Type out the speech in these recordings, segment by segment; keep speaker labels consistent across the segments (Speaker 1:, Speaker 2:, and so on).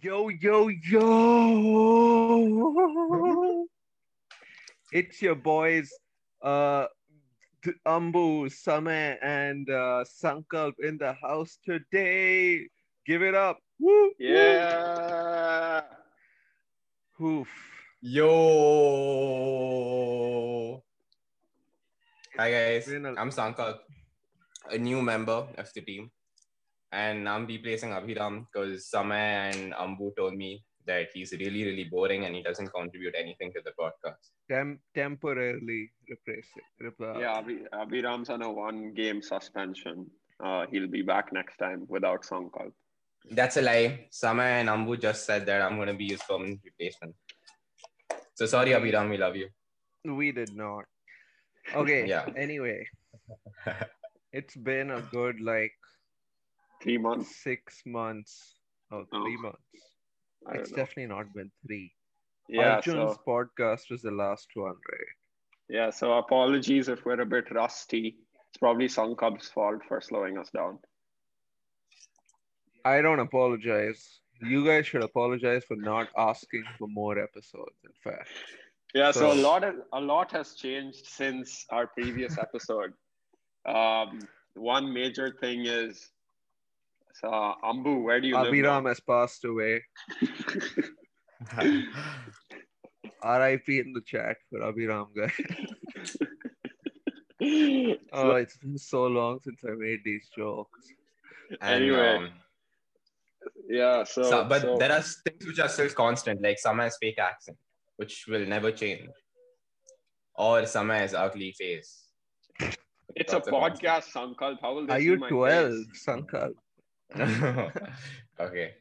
Speaker 1: Yo, yo, yo. it's your boys, uh, Ambu, Samay, and uh, Sankalp in the house today. Give it up. Woo!
Speaker 2: Yeah.
Speaker 1: Woo. Oof.
Speaker 3: Yo. Hi guys, I'm Sankalp, a new member of the team, and I'm replacing Abhiram because Samay and Ambu told me that he's really, really boring and he doesn't contribute anything to the podcast.
Speaker 1: Tem- temporarily replace it. Repl-
Speaker 2: Yeah, Abhi, Abhiram's on a one game suspension. Uh, he'll be back next time without Sankal.
Speaker 3: That's a lie. Samay and Ambu just said that I'm going to be his permanent replacement. So sorry, Abhiram, we love you.
Speaker 1: We did not. Okay.
Speaker 3: Yeah.
Speaker 1: Anyway, it's been a good like
Speaker 2: Three months.
Speaker 1: six months. Oh,
Speaker 2: Oh,
Speaker 1: three months. It's
Speaker 2: know.
Speaker 1: definitely not been three.
Speaker 2: Yeah,
Speaker 1: Arjun's
Speaker 2: so,
Speaker 1: podcast was the last one, right?
Speaker 2: yeah, so apologies if we're a bit rusty. It's probably Sankalp's fault for slowing us down.
Speaker 1: I don't apologize. You guys should apologize for not asking for more episodes. In fact,
Speaker 2: Yeah, so,
Speaker 1: So-
Speaker 2: a lot of, a lot has changed since our previous episode. Um, one major thing is, so Ambu, where do you live?
Speaker 1: Abhiram
Speaker 2: now?
Speaker 1: has passed away. RIP in the chat for Abhiram, guys. Oh, it's been so long since I made these jokes.
Speaker 3: And,
Speaker 2: Anyway,
Speaker 3: um,
Speaker 2: yeah, so,
Speaker 3: So, but
Speaker 2: so-
Speaker 3: there are things which are still constant, like Samay's fake accent, which will never change, or Samay's ugly face.
Speaker 2: it's a
Speaker 3: That's a constant.
Speaker 2: podcast, Sankalp. How will they
Speaker 1: Are you 12,
Speaker 2: face?
Speaker 3: Okay.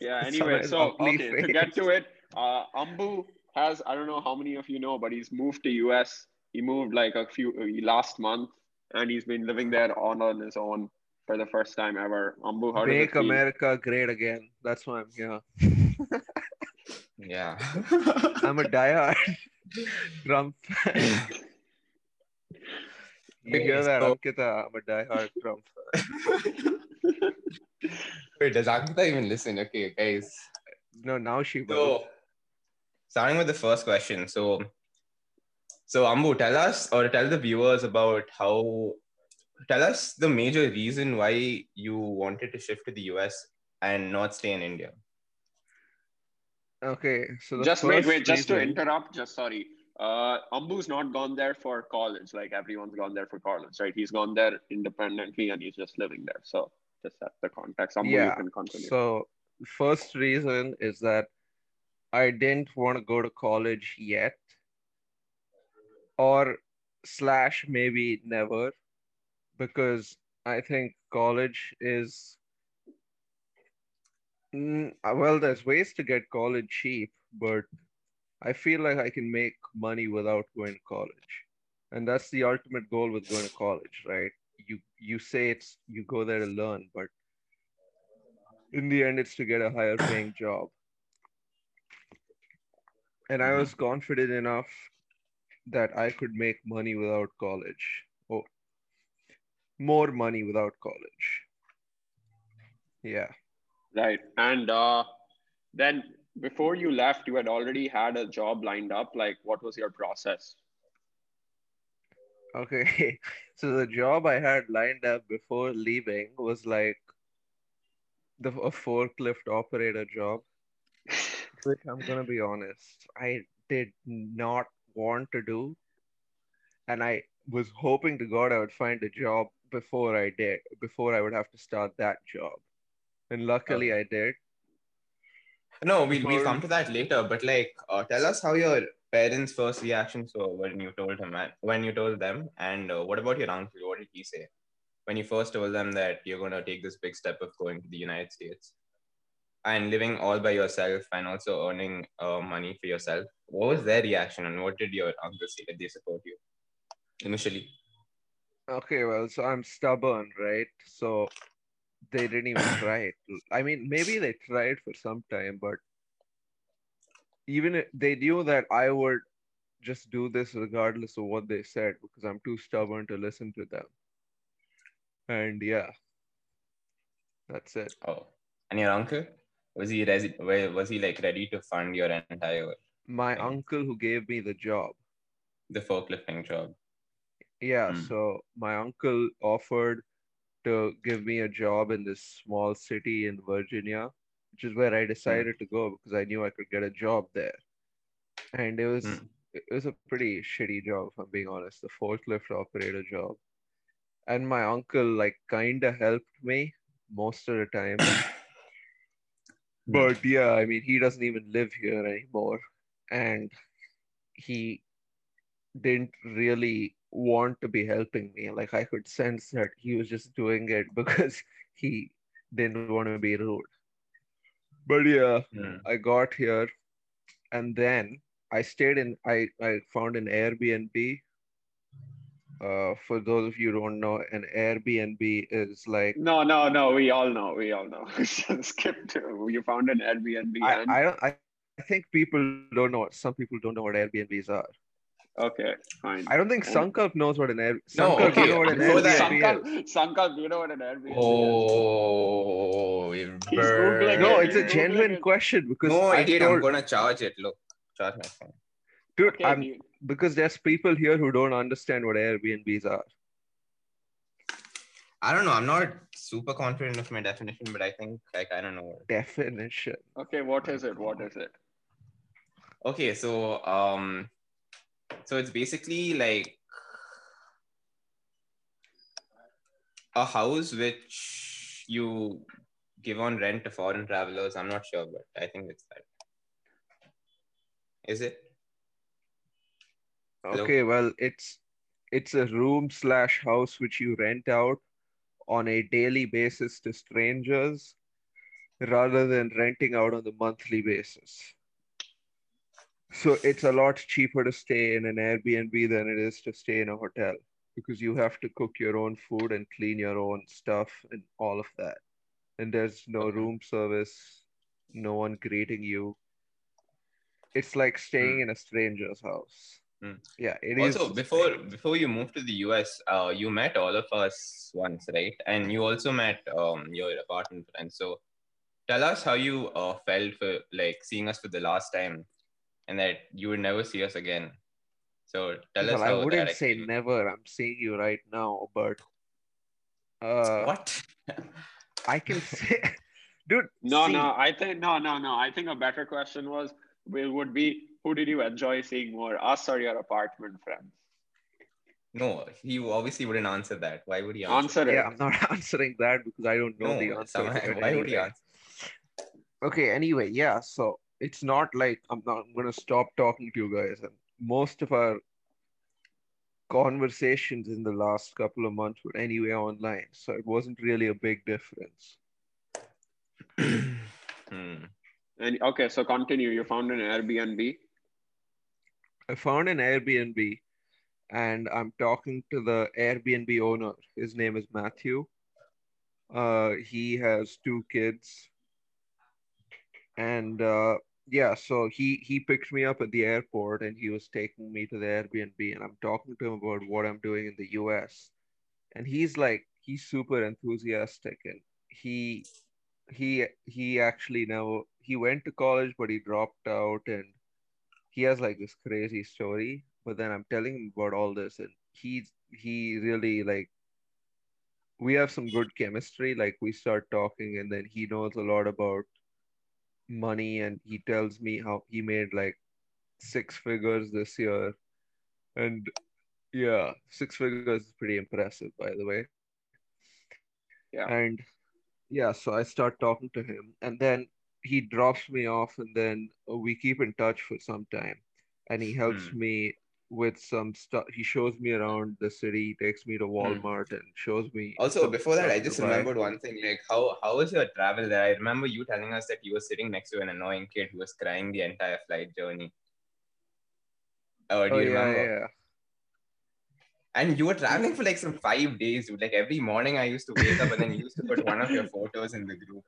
Speaker 2: Yeah, anyway, so okay, to get to it, uh, Ambu has I don't know how many of you know, but he's moved to US. He moved like a few uh, last month, and he's been living there on on his own for the first time ever. Ambu, how
Speaker 1: Make? America great again. That's why I'm here.
Speaker 3: Yeah.
Speaker 1: I'm a diehard Trump fan. You hear that,
Speaker 3: So-
Speaker 1: Ankita? I'm a diehard Trump fan.
Speaker 3: Wait, does Ankita even listen? Okay, guys.
Speaker 1: No, now she will.
Speaker 3: So, starting with the first question. So, so Ambu, tell us or tell the viewers about how. Tell us the major reason why you wanted to shift to the US and not stay in India.
Speaker 1: Okay, so
Speaker 2: just wait, wait, just to interrupt. Just sorry. Uh, Ambu's not gone there for college, like everyone's gone there for college, right? He's gone there independently, and he's just living there. So just set the context. Ambu, you
Speaker 1: Yeah,
Speaker 2: can continue.
Speaker 1: So, first reason is that I didn't want to go to college yet, or slash maybe never, because I think college is. Mm, well, there's ways to get college cheap, but I feel like I can make money without going to college, and that's the ultimate goal with going to college, right? You you say it's you go there to learn, but in the end it's to get a higher paying job. And i was confident enough that i could make money without college. Oh more money without college. Yeah.
Speaker 2: Right. And uh, then before you left, you had already had a job lined up. Like, what was your process?
Speaker 1: okay so the job i had lined up before leaving was like the a forklift operator job which i'm gonna be honest i did not want to do and i was hoping to god i would find a job before i did before i would have to start that job and luckily i did
Speaker 3: No, we'll, we'll come to that later. But like, uh, tell us how your parents' first reactions were when you told him, when you told them, and uh, what about your uncle? What did he say when you first told them that you're going to take this big step of going to the United States and living all by yourself and also earning uh, money for yourself? What was their reaction, and what did your uncle say? Did they support you initially?
Speaker 1: okay well so i'm stubborn right so they didn't even try it i mean maybe they tried for some time but even if they knew that i would just do this regardless of what they said because i'm too stubborn to listen to them and yeah that's it
Speaker 3: Oh, and your uncle? Was he resi- was he like ready to fund your entire
Speaker 1: My
Speaker 3: Okay.
Speaker 1: uncle who gave me the job.
Speaker 3: the forklifting job?
Speaker 1: Yeah,
Speaker 3: Hmm.
Speaker 1: so my uncle offered to give me a job in this small city in Virginia, which is where I decided to go because I knew I could get a job there. And it was
Speaker 3: Hmm.
Speaker 1: it was a pretty shitty job, if I'm being honest, the forklift operator job. And my uncle like kinda helped me most of the time. But yeah, I mean, he doesn't even live here anymore. And he didn't really want to be helping me. Like, I could sense that he was just doing it because he didn't want to be rude. But yeah,
Speaker 3: Hmm.
Speaker 1: I got here and then I stayed in, I, I found an Airbnb. Uh, for those of you who don't know, an Airbnb is like
Speaker 2: No, no, no. We all know. We all know. Skip to you found an Airbnb.
Speaker 1: I,
Speaker 2: and,
Speaker 1: I I, I think people don't know some people don't know what Airbnbs are.
Speaker 2: Okay, fine.
Speaker 1: I don't think
Speaker 2: And-
Speaker 1: Sankalp knows what an Air
Speaker 3: No,
Speaker 1: Sankalp, you know what an
Speaker 3: before that-
Speaker 1: Airbnb is.
Speaker 2: Sankal, Sankal, you know what an Airbnb is?
Speaker 3: Oh, you
Speaker 2: He's
Speaker 3: bird.
Speaker 2: Googling
Speaker 1: No,
Speaker 2: it.
Speaker 1: it's a genuine
Speaker 2: it.
Speaker 1: question because
Speaker 3: No,
Speaker 1: I
Speaker 3: idiot, I'm gonna charge it. Look, charge my phone.
Speaker 1: dude,
Speaker 2: Okay,
Speaker 1: I'm
Speaker 2: you-
Speaker 1: because there's people here who don't understand what Airbnbs are.
Speaker 3: I don't know. I'm not super confident of my definition, but I think like I don't know.
Speaker 1: Definition.
Speaker 2: okay, what is it? What is it?
Speaker 3: Okay, so um, so it's basically like a house which you give on rent to foreign travelers. I'm not sure, but I think it's that. Is it? Hello?
Speaker 1: Okay, well, it's it's a room slash house which you rent out on a daily basis to strangers rather than renting out on the monthly basis. So it's a lot cheaper to stay in an Airbnb than it is to stay in a hotel because you have to cook your own food and clean your own stuff and all of that. And there's no
Speaker 3: Okay.
Speaker 1: room service, no one greeting you. It's like staying in a stranger's house.
Speaker 3: Hmm.
Speaker 1: Yeah, it is.
Speaker 3: also before
Speaker 1: strange.
Speaker 3: before you moved to the US, uh, you met all of us once, right? And you also met um your apartment friends. So tell us how you uh, felt for like seeing us for the last time, and that you would never see us again. So tell us
Speaker 1: Well, I
Speaker 3: how
Speaker 1: wouldn't
Speaker 3: that
Speaker 1: say
Speaker 3: experience-
Speaker 1: never. I'm seeing you right now, but uh,
Speaker 3: what?
Speaker 1: I can say, dude.
Speaker 2: No,
Speaker 1: see,
Speaker 2: no. I think no, no, no. I think a better question was will would be who did you enjoy seeing more, us or your apartment friends?
Speaker 3: no, he obviously wouldn't answer that. Why would he answer?
Speaker 2: Answer it.
Speaker 1: Yeah, I'm not answering that because I don't know
Speaker 3: No,
Speaker 1: the answer.
Speaker 3: somehow-
Speaker 1: to it
Speaker 3: why would he answer?
Speaker 1: Okay, anyway, yeah. So it's not like I'm not. I'm gonna stop talking to you guys. And most of our conversations in the last couple of months were anyway online, so it wasn't really a big difference.
Speaker 3: Hmm.
Speaker 2: And okay, so continue. You found an Airbnb.
Speaker 1: I found an Airbnb and I'm talking to the Airbnb owner. His name is Matthew. Uh, he has two kids. And uh, yeah, so he he picked me up at the airport and he was taking me to the Airbnb and I'm talking to him about what I'm doing in the US. And he's like he's super enthusiastic and he he he actually now he went to college but he dropped out and he has like this crazy story but then i'm telling him about all this and he he really like we have some good chemistry like we start talking and then he knows a lot about money and he tells me how he made like six figures this year and yeah six figures is pretty impressive by the way
Speaker 2: Yeah.
Speaker 1: and yeah so i start talking to him and then he drops me off and then we keep in touch for some time and he helps
Speaker 3: Hmm.
Speaker 1: me with some stuff he shows me around the city he takes me to
Speaker 3: Hmm.
Speaker 1: walmart and shows me
Speaker 3: Also, before that, I just remembered one thing. Like, how how was your travel there? I remember you telling us that you were sitting next to an annoying kid who was crying the entire flight journey. Oh, do
Speaker 1: oh
Speaker 3: you
Speaker 1: yeah
Speaker 3: remember?
Speaker 1: yeah
Speaker 3: And you were traveling for like some five days, dude. Like every morning, I used to wake up and then you used to put one of your photos in the group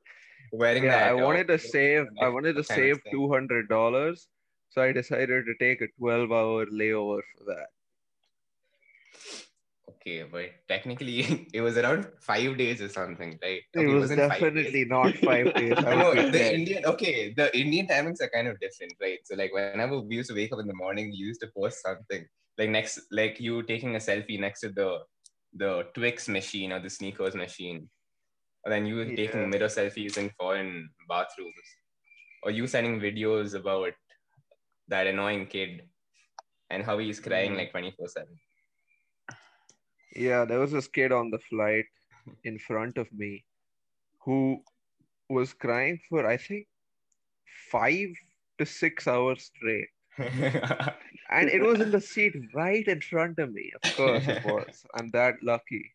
Speaker 3: wearing
Speaker 1: yeah
Speaker 3: that.
Speaker 1: i wanted to save i wanted to save 200 dollars so i decided to take a 12 hour layover for that
Speaker 3: Okay, but technically it was around five days or something, right?
Speaker 1: It
Speaker 3: Okay,
Speaker 1: was
Speaker 3: wasn't five
Speaker 1: definitely not five days. I
Speaker 3: no, the
Speaker 1: dead.
Speaker 3: Indian okay, the Indian timings are kind of different, right? So like whenever we used to wake up in the morning, we used to post something like next, like you taking a selfie next to the the Twix machine or the Snickers machine, or then you
Speaker 1: Yeah.
Speaker 3: taking mirror selfies in foreign bathrooms, or you sending videos about that annoying kid and how he's crying
Speaker 1: Mhm.
Speaker 3: like twenty four seven.
Speaker 1: Yeah, there was this kid on the flight in front of me who was crying for, I think, five to six hours straight. And it was in the seat right in front of me. Of course it was. I'm that lucky.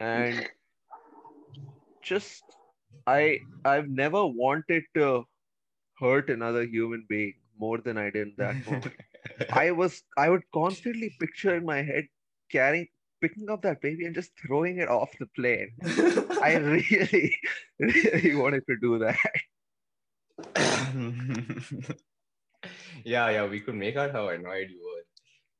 Speaker 1: And just I I've never wanted to hurt another human being more than I did in that moment. I was I would constantly picture in my head carrying picking up that baby and just throwing it off the plane. I really, really wanted to do that.
Speaker 3: yeah, yeah, we could make out how annoyed you were.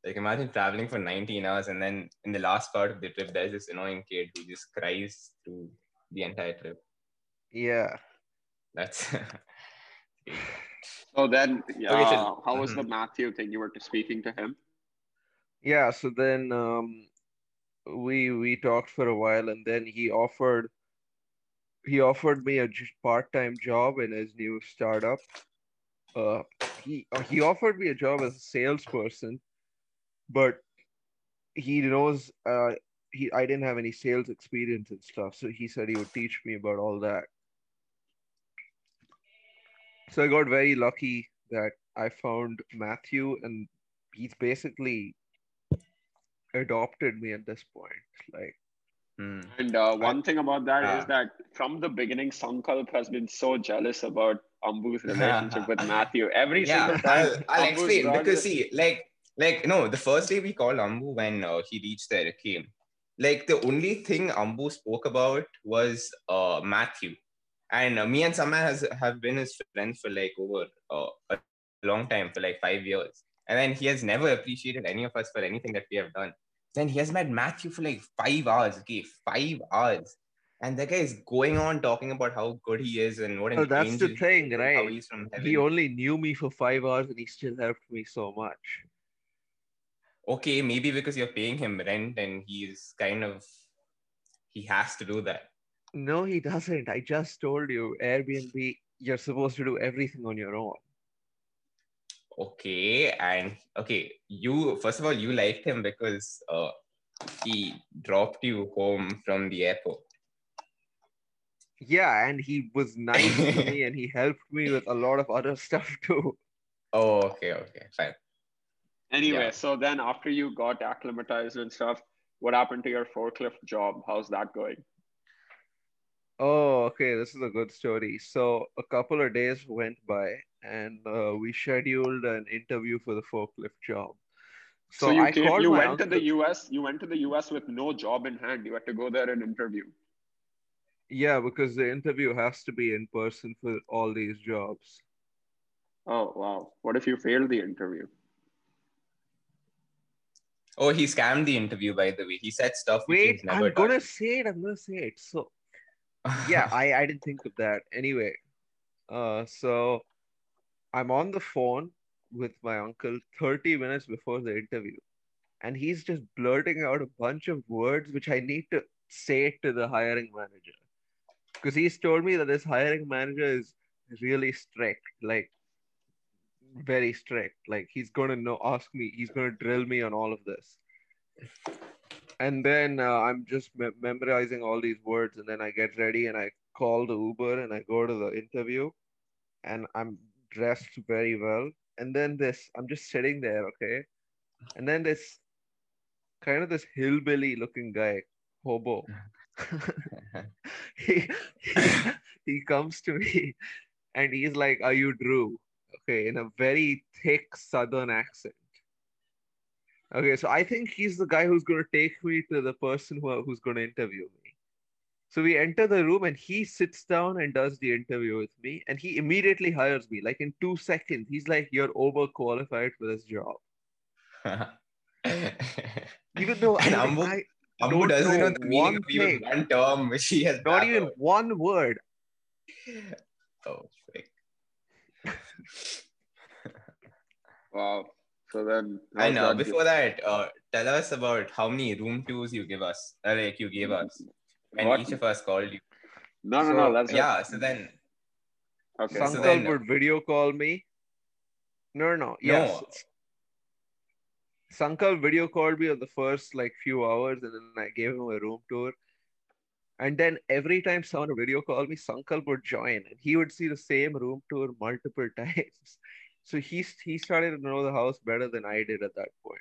Speaker 3: Like, imagine traveling for 19 hours and then in the last part of the trip, there's this annoying kid who just cries through the entire trip.
Speaker 1: Yeah.
Speaker 3: That's.
Speaker 2: So then, yeah,
Speaker 3: Okay, so-
Speaker 2: how was
Speaker 3: Mhm.
Speaker 2: the Matthew thing? You were speaking to him.
Speaker 1: Yeah, so then um we we talked for a while and then he offered he offered me a part-time job in his new startup. Uh he uh, he offered me a job as a salesperson, but he knows uh he I didn't have any sales experience and stuff, so he said he would teach me about all that. So I got very lucky that I found Matthew and he's basically adopted me at this point. Like
Speaker 3: Hmm.
Speaker 2: And uh, one thing about that is that from the beginning, Sankalp has been so jealous about Ambu's relationship with Matthew. Every
Speaker 3: yeah,
Speaker 2: single time.
Speaker 3: I'll, I'll explain because see, like, like no, the first day we called Ambu when uh, he reached there, came. Like the only thing Ambu spoke about was uh Matthew, and uh, me and Samay has have been his friends for like over uh, a long time, for like five years, and then he has never appreciated any of us for anything that we have done. Then he has met Matthew for like five hours, okay, five hours. And that guy is going on talking about how good he is and what an
Speaker 1: Oh, that's the thing,
Speaker 3: is and How
Speaker 1: right?
Speaker 3: he's from heaven.
Speaker 1: he only knew me for five hours and he still helped me so much.
Speaker 3: okay, maybe because you're paying him rent and he's kind of he has to do that.
Speaker 1: No, he doesn't. I just told you, Airbnb, you're supposed to do everything on your own.
Speaker 3: Okay, and okay, you first of all you liked him because uh he dropped you home from the airport.
Speaker 1: Yeah, and he was nice to me and he helped me with a lot of other stuff too.
Speaker 3: Oh, okay, okay, fine.
Speaker 2: Anyway,
Speaker 3: Yeah.
Speaker 2: so then after you got acclimatized and stuff, what happened to your forklift job? How's that going?
Speaker 1: Oh, okay, this is a good story. So a couple of days went by and uh, we scheduled an interview for the forklift job.
Speaker 2: So,
Speaker 1: So,
Speaker 2: you
Speaker 1: I
Speaker 2: came, you
Speaker 1: my
Speaker 2: went to the. US, you went to the US with no job in hand. You had to go there and interview.
Speaker 1: Yeah, because the interview has to be in person for all these jobs.
Speaker 2: Oh wow. What if you failed the interview?
Speaker 3: Oh, he scammed the interview by the way. He said stuff which
Speaker 1: Wait,
Speaker 3: he's never
Speaker 1: I'm gonna
Speaker 3: done.
Speaker 1: say it. I'm gonna say it. So yeah, I, I didn't think of that. Anyway, uh, so I'm on the phone with my uncle 30 minutes before the interview, and he's just blurting out a bunch of words which I need to say to the hiring manager. Because he's told me that this hiring manager is really strict, like very strict. Like he's gonna know, ask me, he's gonna drill me on all of this and then uh, I'm just me- memorizing all these words, and then I get ready and I call the Uber and I go to the interview, and I'm dressed very well. And then this, I'm just sitting there, okay, and then this kind of this hillbilly looking guy, hobo, he, he he comes to me, and he's like, "Are you Drew?" Okay, in a very thick Southern accent. Okay, so I think he's the guy who's going to take me to the person who, who's going to interview me. So we enter the room and he sits down and does the interview with me and he immediately hires me. Like in two seconds, he's like, You're overqualified for this job. Even though
Speaker 3: And
Speaker 1: I,
Speaker 3: Ambu-
Speaker 1: I
Speaker 3: Ambu
Speaker 1: don't
Speaker 3: doesn't know
Speaker 1: know
Speaker 3: the
Speaker 1: one
Speaker 3: of even
Speaker 1: thing.
Speaker 3: one term which he has
Speaker 1: not even
Speaker 3: babbled.
Speaker 1: one word.
Speaker 3: Oh, frick.
Speaker 2: Wow. So then,
Speaker 3: And
Speaker 2: how's
Speaker 3: uh,
Speaker 2: that
Speaker 3: before that, uh, tell us about how many room tours you give us, uh, like you gave us and
Speaker 2: What?
Speaker 3: each of us called you.
Speaker 2: No, no,
Speaker 1: So,
Speaker 2: no. That's
Speaker 3: Yeah, so then
Speaker 2: okay.
Speaker 3: so
Speaker 1: Sankal
Speaker 3: then-
Speaker 1: would video call me. No, no, yes.
Speaker 3: No.
Speaker 1: Sankal video called me on the first like few hours, and then I gave him a room tour. And then every time someone video call me, Sankal would join, and he would see the same room tour multiple times. So he he started to know the house better than I did at that point.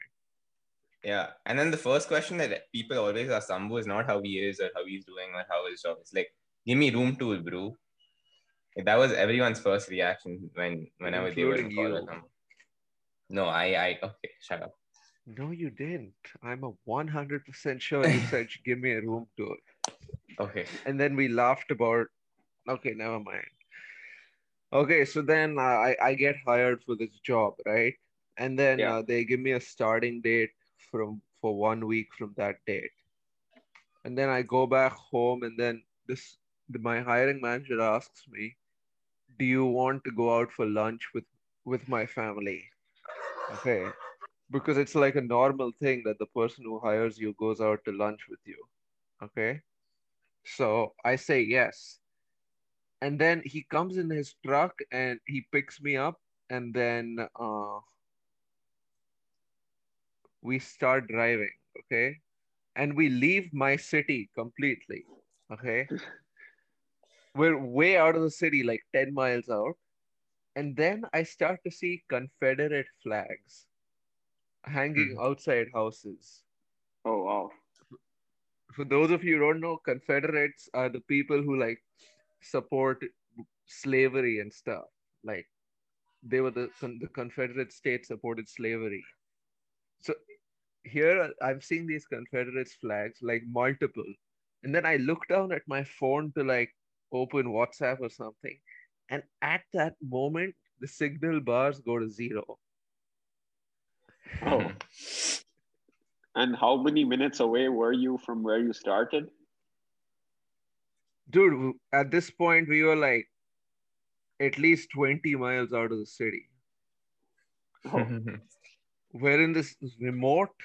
Speaker 3: yeah, and then the first question that people always ask Sambu is not how he is or how he's doing or how his job. It's like, give me room tour, bro. That was everyone's first reaction when whenever they were in call with him. No, I I okay, shut up.
Speaker 1: No, you didn't. I'm a 100% sure you said, give me a room tour.
Speaker 3: Okay.
Speaker 1: and then we laughed about okay never mind okay so then uh, i i get hired for this job right? And then
Speaker 2: Yeah.
Speaker 1: uh, they give me a starting date from for one week from that date. And then i go back home and then this my hiring manager asks me do you want to go out for lunch with with my family? Okay. Because it's like a normal thing that the person who hires you goes out to lunch with you. Okay? So I say yes. And then he comes in his truck and he picks me up, and then uh, we start driving, okay? And we leave my city completely, okay? We're way out of the city, like 10 miles out. And then I start to see Confederate flags hanging outside houses
Speaker 2: oh wow.
Speaker 1: for those of you who don't know, Confederates are the people who like support slavery and stuff. Like they were the the Confederate States supported slavery. So here I'm seeing these Confederate flags, like multiple, and then I look down at my phone to like open WhatsApp or something, and at that moment the signal bars go to zero.
Speaker 2: Oh. And how many minutes away were you from where you started?
Speaker 1: Dude, at this point we were like at least 20 miles out of the city.
Speaker 2: Oh.
Speaker 1: we're in this remote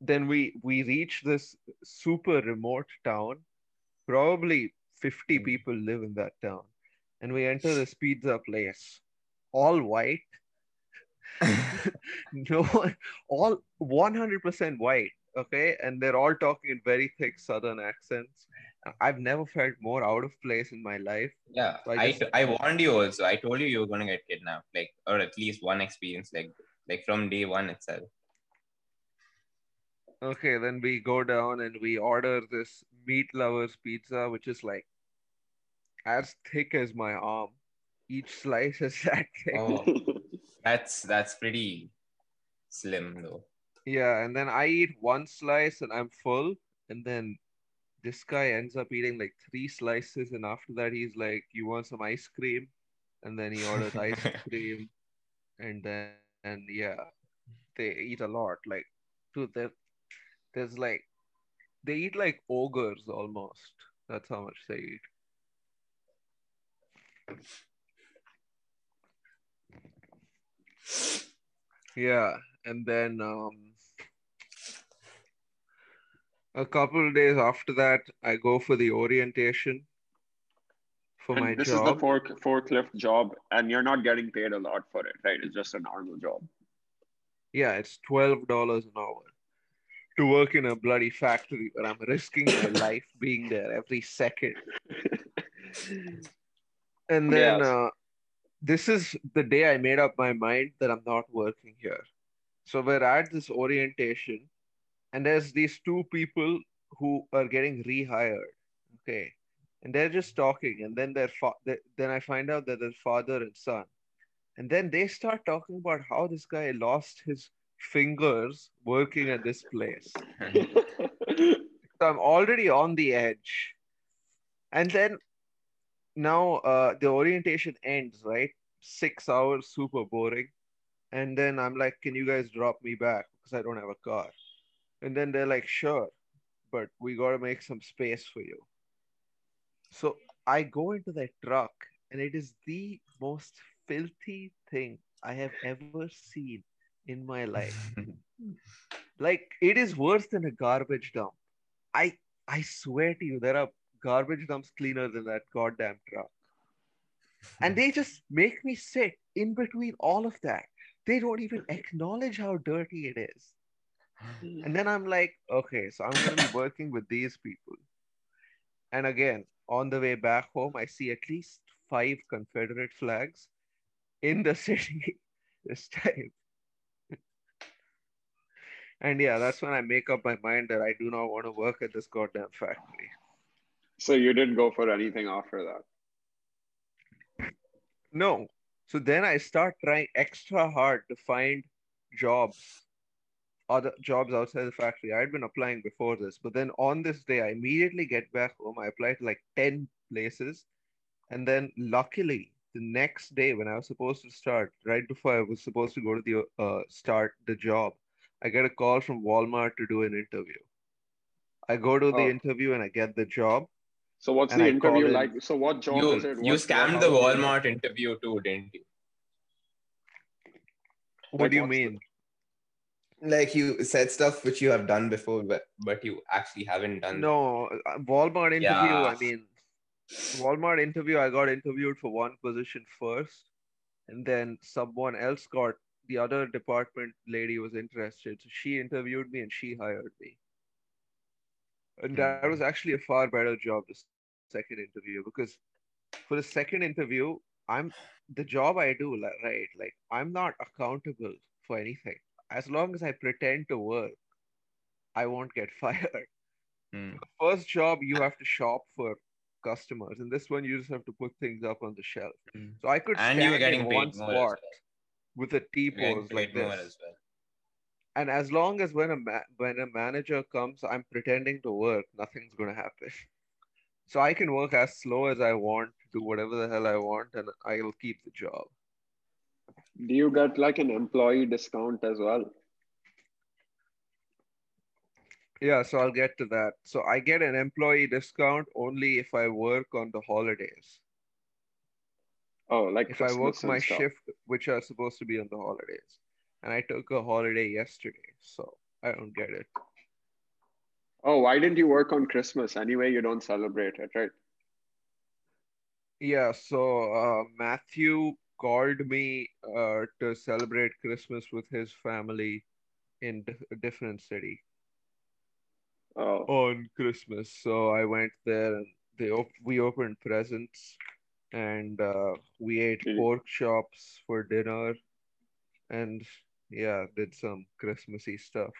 Speaker 1: then we we reach this super remote town probably 50
Speaker 3: Hmm.
Speaker 1: people live in that town and we enter this pizza place all white no all 100% white okay and they're all talking in very thick southern accents i've never felt more out of place in my life
Speaker 3: Yeah,
Speaker 1: So I
Speaker 3: I,
Speaker 1: just-
Speaker 3: I warned you also. I told you you were gonna get kidnapped, like or at least one experience, like like from day one itself.
Speaker 1: Okay, then we go down and we order this meat lovers pizza, which is like as thick as my arm. Each slice is that thick.
Speaker 3: Oh, that's that's pretty slim though.
Speaker 1: Yeah, and then I eat one slice and I'm full, and then this guy ends up eating like three slices, and after that he's like, "You want some ice cream?" And then he orders ice cream, and then and yeah, they eat a lot. Like, dude, there, there's like, they eat like ogres almost. That's how much they eat. Yeah, and then um, a couple of days after that, I go for the orientation for my
Speaker 2: And this
Speaker 1: job.
Speaker 2: is the fork forklift job, and you're not getting paid a lot for it, right? It's just a normal job.
Speaker 1: Yeah, it's twelve dollars an hour to work in a bloody factory where I'm risking my life being there every second. And then
Speaker 2: Yes.
Speaker 1: uh, this is the day I made up my mind that I'm not working here. So we're at this orientation, and there's these two people who are getting rehired. Okay, and they're just talking, and then their fa- th- then I find out that they're father and son, and then they start talking about how this guy lost his fingers working at this place. So I'm already on the edge. And then now uh, the orientation ends, right? Six hours, super boring. And then I'm like, can you guys drop me back? because I don't have a car. And then they're like, sure, but we got to make some space for you. So I go into that truck, and it is the most filthy thing I have ever seen in my life. like it is worse than a garbage dump. I I swear to you, there are garbage dumps cleaner than that goddamn truck. And they just make me sit in between all of that. They don't even acknowledge how dirty it is. Mm. And then I'm like, okay, so I'm going to be working with these people. And again, on the way back home, I see at least five Confederate flags in the city this time. and yeah, that's when I make up my mind that I do not want to work at this goddamn factory.
Speaker 2: So you didn't go for anything after that?
Speaker 1: No. So then I start trying extra hard to find jobs, other jobs outside the factory. I had been applying before this, but then on this day, I immediately get back home. I applied to like 10 places. And then luckily, the next day when I was supposed to start, right before I was supposed to go to the uh, start the job, I get a call from Walmart to do an interview. I go to the
Speaker 2: Oh.
Speaker 1: interview and I get the job.
Speaker 2: So what's the
Speaker 1: I
Speaker 2: interview
Speaker 1: called in-
Speaker 2: like? So what job
Speaker 3: you
Speaker 2: is it?
Speaker 3: you
Speaker 2: What-
Speaker 3: scammed the Walmart interview too, didn't you?
Speaker 1: What
Speaker 2: Like,
Speaker 1: do you
Speaker 2: what's the-
Speaker 1: mean?
Speaker 3: Like you said stuff which you have done before, but but you actually haven't done.
Speaker 1: No, uh, Walmart interview. I mean, Walmart interview. I got interviewed for one position first, and then someone else got the other department lady was interested, so she interviewed me and she hired me. And that
Speaker 3: Hmm.
Speaker 1: was actually a far better job. The second interview because for the second interview, I'm the job I do right. Like I'm not accountable for anything. As long as I pretend to work, I won't get fired
Speaker 3: Hmm.
Speaker 1: first job you have to shop for customers and this one you just have to put things up on the shelf
Speaker 3: Hmm.
Speaker 1: so i could
Speaker 3: And
Speaker 1: stand
Speaker 3: you were getting
Speaker 1: in
Speaker 3: paid
Speaker 1: one spot
Speaker 3: well.
Speaker 1: with a t pose like this
Speaker 3: as well.
Speaker 1: and as long as when a ma- when a manager comes i'm pretending to work nothing's going to happen so i can work as slow as i want do whatever the hell i want and i'll keep the job
Speaker 2: Do you get like an employee discount as well?
Speaker 1: yeah so i'll get to that so i get an employee discount only if i work on the holidays
Speaker 2: Oh, like
Speaker 1: if I work my
Speaker 2: stuff.
Speaker 1: shift, which are supposed to be on the holidays, and I took a holiday yesterday, so I don't get it.
Speaker 2: Oh, why didn't you work on Christmas? Anyway, you don't celebrate it, right?
Speaker 1: Yeah, so uh, Matthew called me uh, to celebrate Christmas with his family in a different city
Speaker 2: Oh,
Speaker 1: on Christmas. So I went there and they op- we opened presents and uh, we ate
Speaker 2: Mhm.
Speaker 1: pork chops for dinner and yeah, did some Christmassy stuff.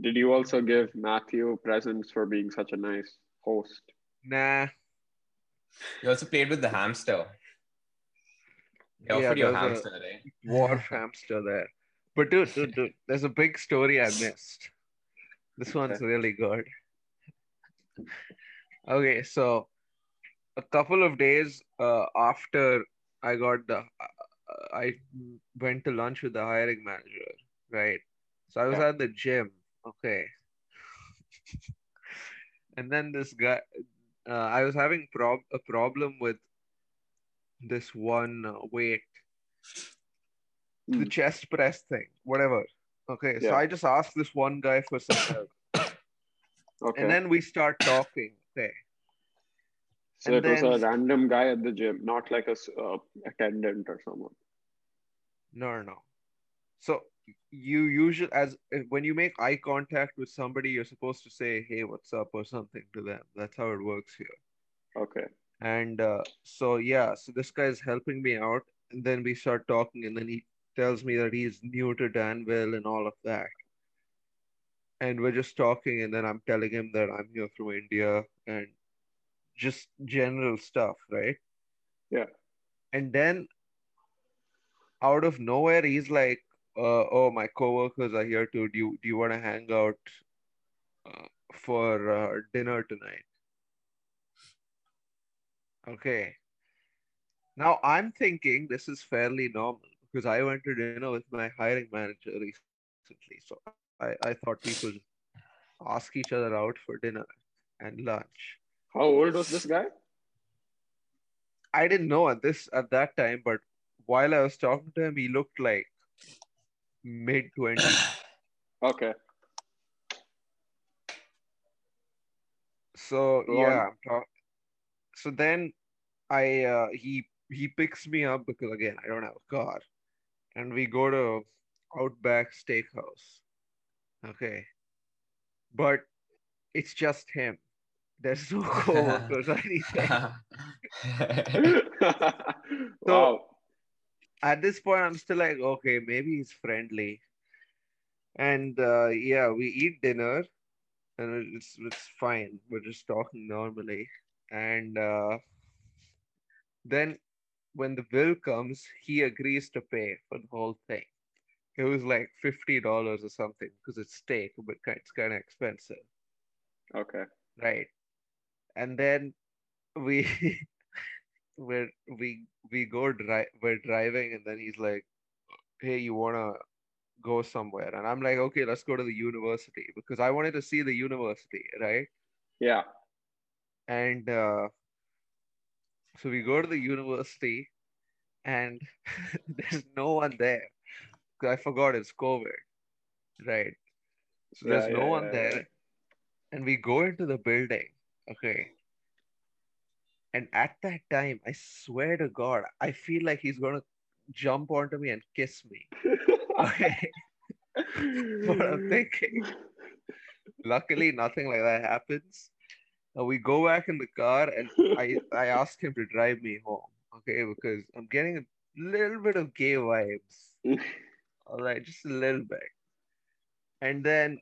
Speaker 2: did you also give Matthew presents for being such a nice host?
Speaker 1: Nah,
Speaker 3: You also played with the hamster.
Speaker 1: Yeah,
Speaker 3: offered you a
Speaker 1: there a-
Speaker 3: hamster, right?
Speaker 1: dwarf hamster there. But dude, dude, dude, there's a big story I missed. This one's really good. Okay, so a couple of days uh, after I got the, uh, I went to lunch with the hiring manager, right? So I was
Speaker 2: Yeah.
Speaker 1: at the gym, okay. And then this guy, uh, I was having prob a problem with this one uh, weight the
Speaker 2: Mm.
Speaker 1: chest press thing, whatever. Okay, so I just asked this one guy for some help,
Speaker 2: Okay.
Speaker 1: and then we start talking. Okay,
Speaker 2: so
Speaker 1: and
Speaker 2: it was a random guy at the gym, not like a uh, attendant or someone.
Speaker 1: no, no, no. So you usually, as when you make eye contact with somebody, you're supposed to say, "Hey, what's up?" or something to them. That's how it works here.
Speaker 2: Okay.
Speaker 1: And uh, so yeah, so this guy is helping me out, and then we start talking, and then he tells me that he's new to Danville and all of that. And we're just talking, and then I'm telling him that I'm here from India and just general stuff, right?
Speaker 2: Yeah.
Speaker 1: And then out of nowhere, he's like, uh, "Oh, my coworkers are here too. Do you do you want to hang out uh, for uh, dinner tonight?" Okay. Now I'm thinking this is fairly normal because I went to dinner with my hiring manager recently. So I, I thought people ask each other out for dinner and lunch.
Speaker 2: How old was this guy?
Speaker 1: I didn't know at this at that time, but while I was talking to him, he looked like mid twenties.
Speaker 2: Okay.
Speaker 1: So
Speaker 2: Go
Speaker 1: yeah,
Speaker 2: on.
Speaker 1: I'm so then I uh, he he picks me up because again I don't have a car, and we go to Outback Steakhouse. Okay, but it's just him. There's no coworkers or anything.
Speaker 2: wow.
Speaker 1: At this point, I'm still like, okay, maybe he's friendly. And uh, yeah, we eat dinner, and it's it's fine. We're just talking normally, and uh, then when the bill comes, he agrees to pay for the whole thing. It was like fifty dollars or something because it's steak, but it's kind of expensive,
Speaker 2: Okay.
Speaker 1: right? And then we we're we we go drive we're driving, and then he's like, "Hey, you wanna go somewhere?" And I'm like, "Okay, let's go to the university because I wanted to see the university, right?"
Speaker 2: Yeah.
Speaker 1: And uh, so we go to the university and there's no one there. I forgot it's covid right? So
Speaker 2: Yeah,
Speaker 1: there's no one
Speaker 2: yeah,
Speaker 1: there.
Speaker 2: Yeah.
Speaker 1: and we go into the building okay? And at that time i swear to god i feel like he's gonna jump onto me and kiss me okay? What i'm thinking. Luckily nothing like that happens we go back in the car and I I ask him to drive me home, okay, because I'm getting a little bit of gay vibes. All right, just a little bit. And then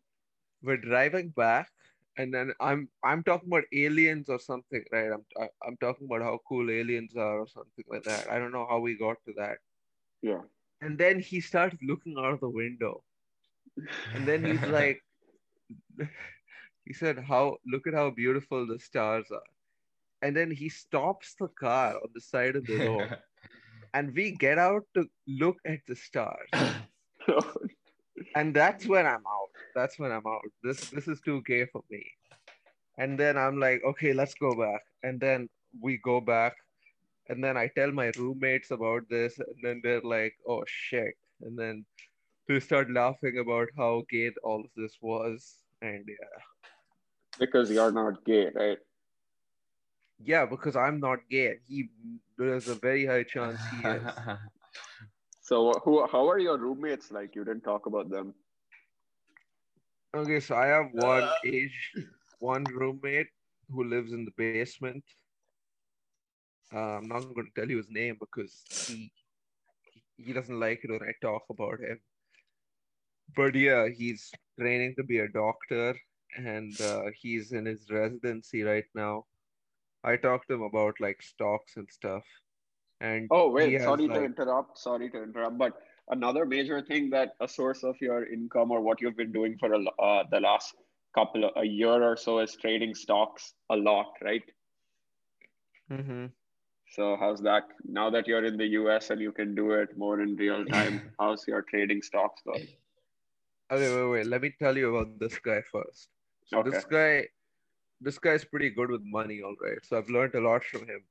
Speaker 1: we're driving back, and then I'm I'm talking about aliens or something, right? I'm I, I'm talking about how cool aliens are or something like that. I don't know how we got to that.
Speaker 2: yeah.
Speaker 1: And then he started looking out of the window, and then he's like, he said, "How look at how beautiful the stars are." And then he stops the car on the side of the road, and we get out to look at the stars. And that's when I'm out. That's when I'm out. This this is too gay for me. And then I'm like, okay, let's go back. And then we go back, and then I tell my roommates about this, and then they're like, oh shit. And then they start laughing about how gay all of this was. And yeah.
Speaker 2: Because you're not gay, right?
Speaker 1: Yeah, because I'm not gay. He there's a very high chance he is.
Speaker 2: So who how are your roommates like? You didn't talk about them.
Speaker 1: Okay, so I have one age, one roommate who lives in the basement. Uh, I'm not going to tell you his name because he he doesn't like it when I talk about him. But yeah, he's training to be a doctor, and uh, he's in his residency right now. I talked to him about like stocks and stuff. And
Speaker 2: Oh
Speaker 1: he
Speaker 2: wait,
Speaker 1: has,
Speaker 2: sorry to
Speaker 1: like-
Speaker 2: interrupt. Sorry to interrupt, but another major thing that a source of your income or what you've been doing for a, uh, the last couple of a year or so is trading stocks a lot, right?
Speaker 1: Mm-hmm.
Speaker 2: So how's that now that you're in the US and you can do it more in real time? how's your trading stocks going?
Speaker 1: Okay, wait, wait. Let me tell you about this guy first. So this guy, this guy's pretty good with money, all right. So I've learned a lot from him.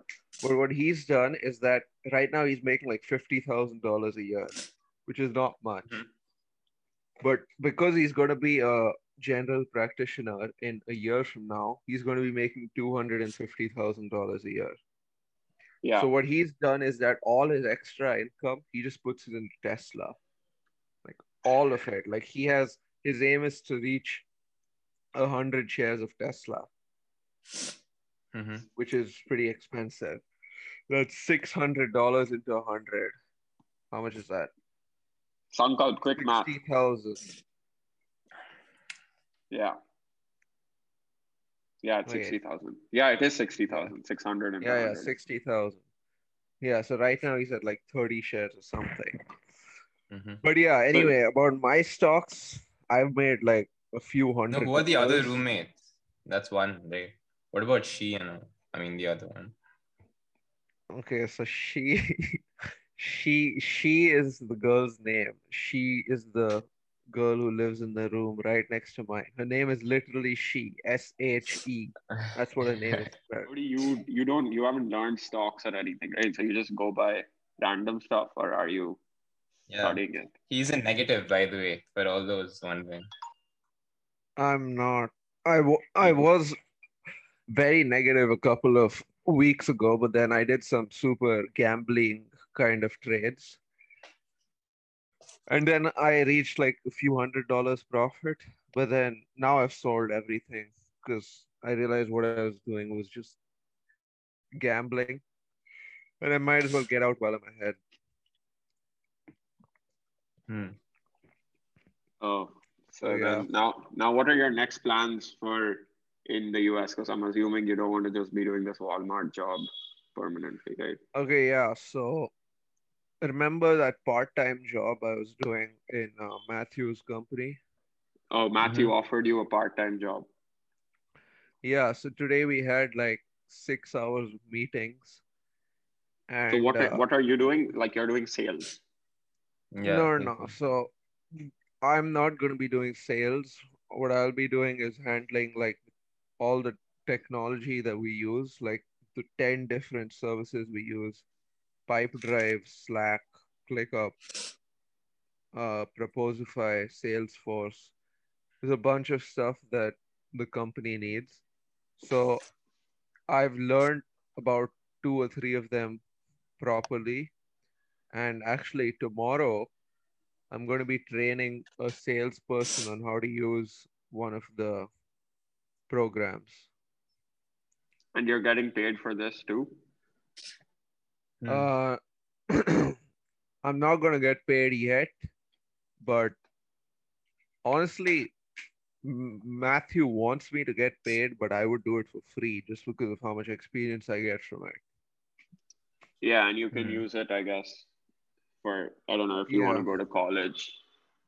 Speaker 1: But what he's done is that right now he's making like fifty thousand dollars a year, which is not much.
Speaker 2: Mhm.
Speaker 1: But because he's going to be a general practitioner in a year from now, he's going to be making two hundred and fifty thousand dollars a year.
Speaker 2: Yeah.
Speaker 1: So what he's done is that all his extra income, he just puts it in Tesla. Like all of it. Like he has his aim is to reach a hundred shares of Tesla,
Speaker 3: Mhm.
Speaker 1: which is pretty expensive. That's six hundred dollars into a hundred. How much is that?
Speaker 2: Sankalp quick math.
Speaker 1: Sixty thousand.
Speaker 2: Yeah. Yeah, it's
Speaker 1: Okay.
Speaker 2: 60,000. Yeah, it is 60,000. 600 and
Speaker 1: Yeah, yeah, sixty thousand. Yeah, so right now he's at like thirty shares or something.
Speaker 3: Mhm.
Speaker 1: But yeah, anyway, about my stocks, I've made like a few hundred.
Speaker 3: No,
Speaker 1: hundred.
Speaker 3: who are the other roommates? That's one, right? What about she and uh, I mean the other one?
Speaker 1: Okay, so she she she is the girl's name. She is the girl who lives in the room right next to mine. Her name is literally she. S H E. That's what her name is. spelled.
Speaker 2: Cody, you you don't you haven't learned stocks or anything, right? So you just go by random stuff, or are you
Speaker 3: Yeah.
Speaker 2: studying it?
Speaker 3: He's a negative, by the way, for all those wondering.
Speaker 1: I'm not. I, w- I was very negative a couple of weeks ago, but then I did some super gambling kind of trades. And then I reached like a few hundred dollars profit. But then now I've sold everything because I realized what I was doing was just gambling. And I might as well get out while I'm ahead.
Speaker 3: Hmm.
Speaker 2: Oh, so
Speaker 1: So, yeah.
Speaker 2: then now now what are your next plans for in the US? Because I'm assuming you don't want to just be doing this Walmart job permanently, right?
Speaker 1: Okay, yeah. So remember that part-time job I was doing in uh, Matthew's company?
Speaker 2: Oh, Matthew offered you a part-time job.
Speaker 1: Yeah, so today we had like six hours of meetings. And
Speaker 2: So what
Speaker 1: uh,
Speaker 2: are, what are you doing? Like you're doing sales.
Speaker 3: Yeah.
Speaker 1: no, no. So I'm not going to be doing sales. What I'll be doing is handling like all the technology that we use, like the 10 different services we use Pipedrive, Slack, ClickUp, uh, Proposify, Salesforce. There's a bunch of stuff that the company needs. So I've learned about two or three of them properly. And actually, tomorrow, I'm going to be training a salesperson on how to use one of the programs.
Speaker 2: And you're getting paid for this too?
Speaker 3: Hmm.
Speaker 1: Uh, I'm not going to get paid yet, but honestly, Matthew wants me to get paid, but I would do it for free just because of how much experience I get from it.
Speaker 2: Yeah, and you can
Speaker 3: Hmm.
Speaker 2: use it, I guess, for I don't know if you want to go to college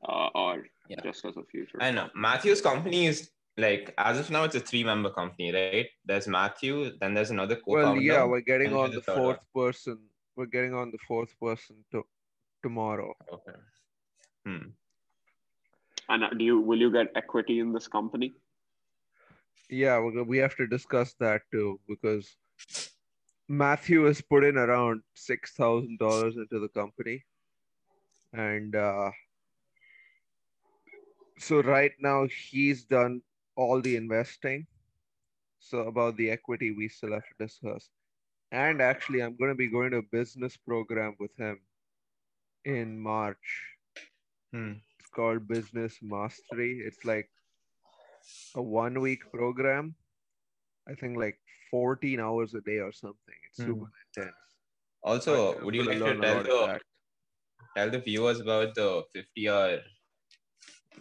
Speaker 2: uh, or
Speaker 3: Yeah.
Speaker 2: just as a future.
Speaker 3: I know. Matthew's company is like, as of now, it's a three member company, right? There's Matthew, then there's another co
Speaker 1: Well, yeah, we're getting on the
Speaker 3: a third one.
Speaker 1: fourth person. We're getting on the fourth person to tomorrow.
Speaker 3: Okay. Hmm.
Speaker 2: And uh, do you will you get equity in this company?
Speaker 1: Yeah, we're, we have to discuss that too because Matthew has put in around six thousand dollars into the company, and uh, so right now he's done all the investing. So about the equity, we still have to discuss. And actually, I'm going to be going to a business program with him in March.
Speaker 3: Hmm.
Speaker 1: It's called Business Mastery. It's like a one week program. I think like 14 hours a day or something. It's
Speaker 3: Hmm.
Speaker 1: super intense.
Speaker 3: Also,
Speaker 1: But I'm
Speaker 3: would you like to tell the tell the viewers about the 50 hour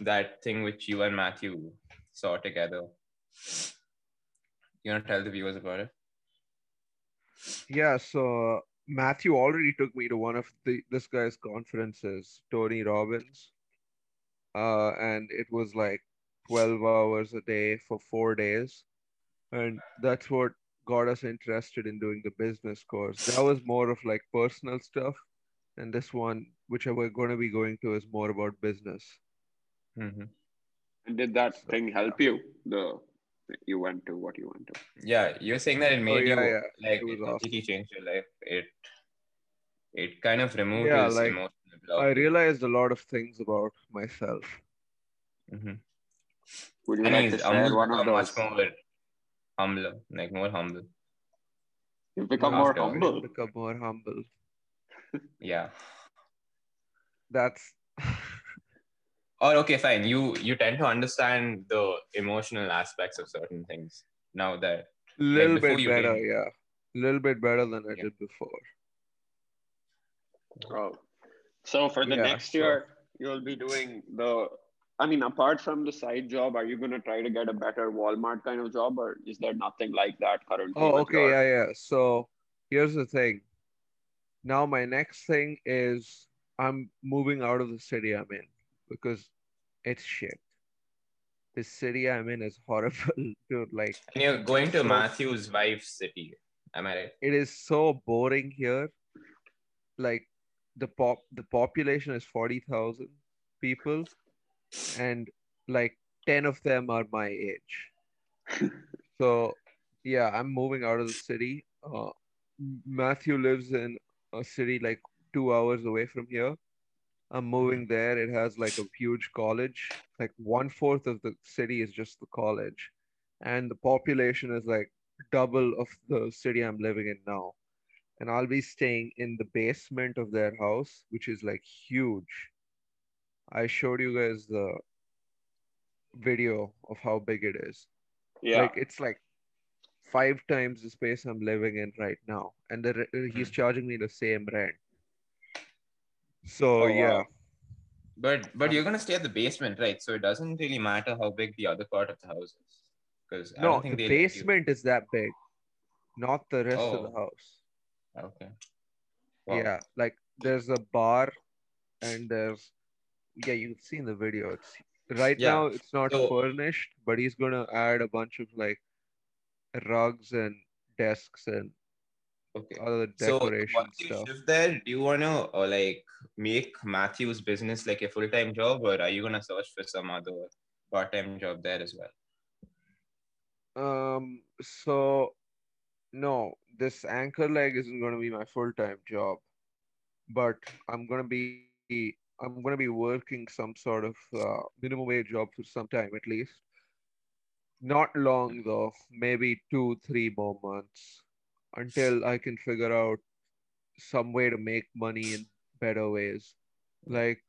Speaker 3: that thing which you and Matthew saw together? You want to tell the viewers about it?
Speaker 1: Yeah, so Matthew already took me to one of the this guy's conferences, Tony Robbins. Uh, and it was like 12 hours a day for four days. And that's what got us interested in doing the business course. That was more of like personal stuff. And this one, which we're going to be going to, is more about business.
Speaker 3: hmm
Speaker 2: And did that
Speaker 1: So,
Speaker 2: thing help you? The you went to what you went to.
Speaker 3: Yeah, you're saying that it made
Speaker 1: Oh, yeah,
Speaker 3: you
Speaker 1: yeah.
Speaker 3: like
Speaker 1: It was
Speaker 3: it completely changed your life. It it kind of removed
Speaker 1: Yeah, like,
Speaker 3: emotional.
Speaker 1: I realized a lot of things about myself.
Speaker 3: hmm
Speaker 2: Would you
Speaker 3: And
Speaker 2: like to share one of
Speaker 3: become much more humbler, like more humble.
Speaker 2: You've become more
Speaker 3: after-
Speaker 2: humble.
Speaker 1: Become more humble.
Speaker 3: Yeah.
Speaker 1: That's
Speaker 3: Or okay, fine. You you tend to understand the emotional aspects of certain things now that
Speaker 1: a little
Speaker 3: before
Speaker 1: bit
Speaker 3: you
Speaker 1: better,
Speaker 3: didn't.
Speaker 1: yeah. A little bit better than I
Speaker 3: Yeah.
Speaker 1: did before.
Speaker 2: Oh. So for the
Speaker 1: Yeah,
Speaker 2: next
Speaker 1: so-
Speaker 2: year, you'll be doing the. I mean, apart from the side job, are you going to try to get a better Walmart kind of job, or is there nothing like that currently?
Speaker 1: Oh, okay,
Speaker 2: your-
Speaker 1: yeah, yeah. So here's the thing. Now my next thing is I'm moving out of the city I'm in because it's shit. The city I'm in is horrible, dude. Like
Speaker 3: and you're going to
Speaker 1: So-
Speaker 3: Matthew's wife's city. Am I right?
Speaker 1: it is so boring here. Like the pop the population is 40,000 people and like 10 of them are my age. so, yeah, I'm moving out of the city. Uh, Matthew lives in a city like two hours away from here. I'm moving there. It has like a huge college. Like one fourth of the city is just the college, and the population is like double of the city I'm living in now. And I'll be staying in the basement of their house, which is like huge. I showed you guys the video of how big it is.
Speaker 2: Yeah.
Speaker 1: Like it's like five times the space I'm living in right now, and the, re- uh, he's hmm. charging me the same rent. So
Speaker 2: Oh, wow.
Speaker 1: yeah,
Speaker 3: But but you're gonna stay at the basement, right? So it doesn't really matter how big the other part of the house is, because I
Speaker 1: no,
Speaker 3: don't think
Speaker 1: the
Speaker 3: they let you-
Speaker 1: basement is that big, not the rest of the
Speaker 3: Oh.
Speaker 1: house.
Speaker 3: Okay. Wow.
Speaker 1: Yeah, like there's a bar, and there's yeah, you've seen the video. It's right
Speaker 3: Yeah.
Speaker 1: now it's not
Speaker 3: So-
Speaker 1: furnished, but he's gonna add a bunch of like rugs and desks and
Speaker 3: Okay.
Speaker 1: other
Speaker 3: So
Speaker 1: decoration
Speaker 3: once you
Speaker 1: stuff.
Speaker 3: shift there, do you wanna uh, like make Matthew's business like a full time job, or are you gonna search for some other part time job there as well?
Speaker 1: Um, so no, this anchor leg isn't going to be my full-time job, but I'm going to be I'm going to be working some sort of uh, minimum wage job for some time at least. Not long though, maybe two, three more months until I can figure out some way to make money in better ways. Like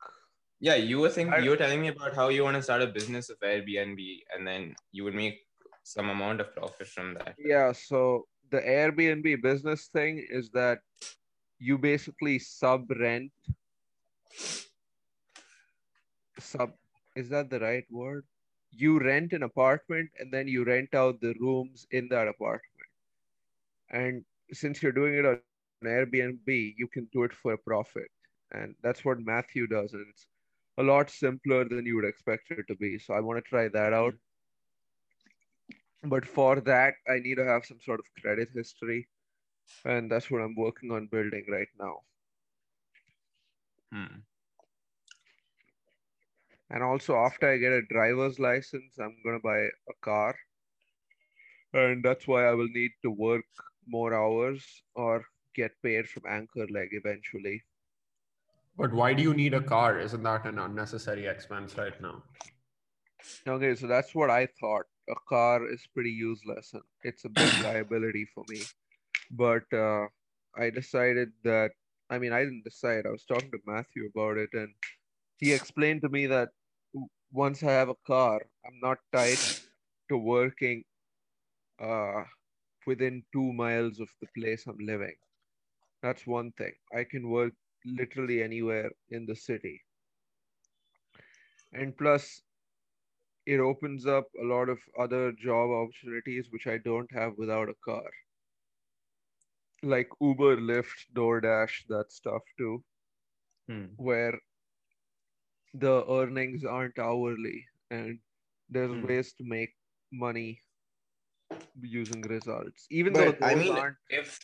Speaker 3: Yeah, you were thinking
Speaker 1: I-
Speaker 3: you were telling me about how you want to start a business of Airbnb, and then you would make some amount of profit from that.
Speaker 1: Yeah, so the Airbnb business thing is that you basically sub rent. Sub, is that the right word? You rent an apartment and then you rent out the rooms in that apartment. And since you're doing it on Airbnb, you can do it for a profit. And that's what Matthew does. And it's a lot simpler than you would expect it to be. So I want to try that out. But for that, I need to have some sort of credit history. And that's what I'm working on building right now.
Speaker 3: Hmm.
Speaker 1: And also, after I get a driver's license, I'm going to buy a car. And that's why I will need to work more hours or get paid from Anchor Leg eventually.
Speaker 4: But why do you need a car? Isn't that an unnecessary expense right now?
Speaker 1: Okay, so that's what I thought. A car is pretty useless and it's a big liability for me. But uh, I decided that, I mean, I didn't decide. I was talking to Matthew about it, and he explained to me that once I have a car, I'm not tied to working uh, within two miles of the place I'm living. That's one thing. I can work literally anywhere in the city. And plus, it opens up a lot of other job opportunities which I don't have without a car. Like Uber, Lyft, DoorDash, that stuff too,
Speaker 3: Hmm.
Speaker 1: where the earnings aren't hourly and there's
Speaker 3: Hmm.
Speaker 1: ways to make money using results. Even though
Speaker 3: I mean,
Speaker 1: aren't
Speaker 3: if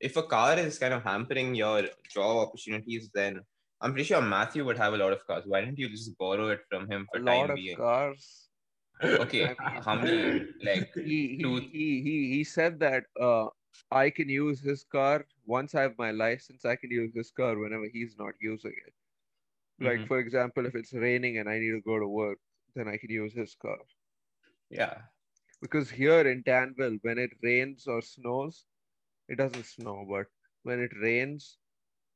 Speaker 3: if a car is kind of hampering your job opportunities, then I'm pretty sure Matthew would have a lot of cars. Why didn't you just borrow it from him for
Speaker 1: a
Speaker 3: for
Speaker 1: lot
Speaker 3: time
Speaker 1: of
Speaker 3: being?
Speaker 1: cars.
Speaker 3: Okay,
Speaker 1: I mean-
Speaker 3: how many like
Speaker 1: he he, he he he said that uh I can use his car once I have my license. I can use his car whenever he's not using it. Like
Speaker 3: Mhm.
Speaker 1: for example, if it's raining and I need to go to work, then I can use his car.
Speaker 3: yeah.
Speaker 1: Because here in Danville, when it rains or snows, it doesn't snow, but when it rains,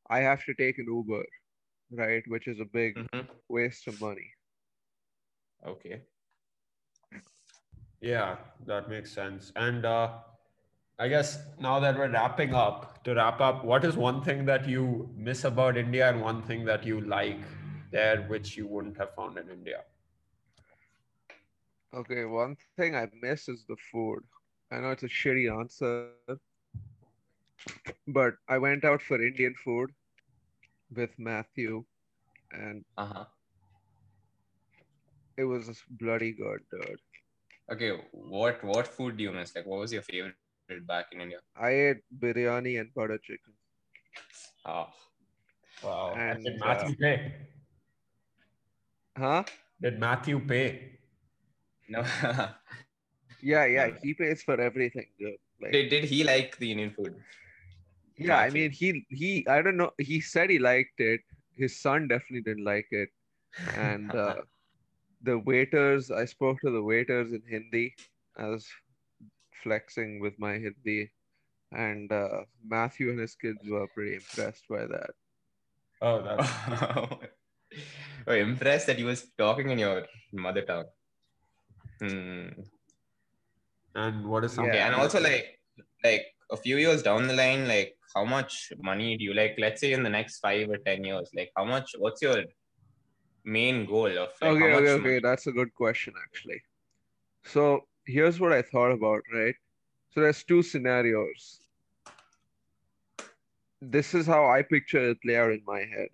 Speaker 1: I have to take an Uber, right? Which is a big
Speaker 3: Mhm.
Speaker 1: waste of money.
Speaker 3: Okay.
Speaker 4: Yeah, that makes sense. And uh, I guess now that we're wrapping up, to wrap up, what is one thing that you miss about India and one thing that you like there, which you wouldn't have found in India?
Speaker 1: Okay, one thing I miss is the food. I know it's a shitty answer, but I went out for Indian food with Matthew, and
Speaker 3: Uh huh.
Speaker 1: it was bloody good, dude.
Speaker 3: Okay. What what food do you miss? Like, what was your favorite back in India?
Speaker 1: I ate biryani and butter chicken.
Speaker 3: Oh,
Speaker 4: Wow.
Speaker 1: And,
Speaker 4: did
Speaker 1: uh,
Speaker 4: Matthew pay?
Speaker 1: Huh?
Speaker 4: Did Matthew pay?
Speaker 3: No.
Speaker 1: Yeah, yeah, he pays for everything. Like,
Speaker 3: did, did he like the Indian food?
Speaker 1: yeah, I mean, he he, I don't know. He said he liked it. His son definitely didn't like it, and uh, the waiters. I spoke to the waiters in Hindi. I was flexing with my Hindi, and uh, Matthew and his kids were pretty impressed by that.
Speaker 4: Oh, that's
Speaker 3: oh, impressed that you was talking in your mother tongue. Hmm.
Speaker 4: and what is something?
Speaker 3: Okay,
Speaker 1: Yeah.
Speaker 3: and also like like a few years down the line, like how much money do you like? Let's say in the next five or ten years, like how much? What's your main goal of like,
Speaker 1: okay,
Speaker 3: how
Speaker 1: okay,
Speaker 3: much
Speaker 1: okay. That's a good question, actually. So here's what I thought about, right? So there's two scenarios. This is how I picture it play out in my head.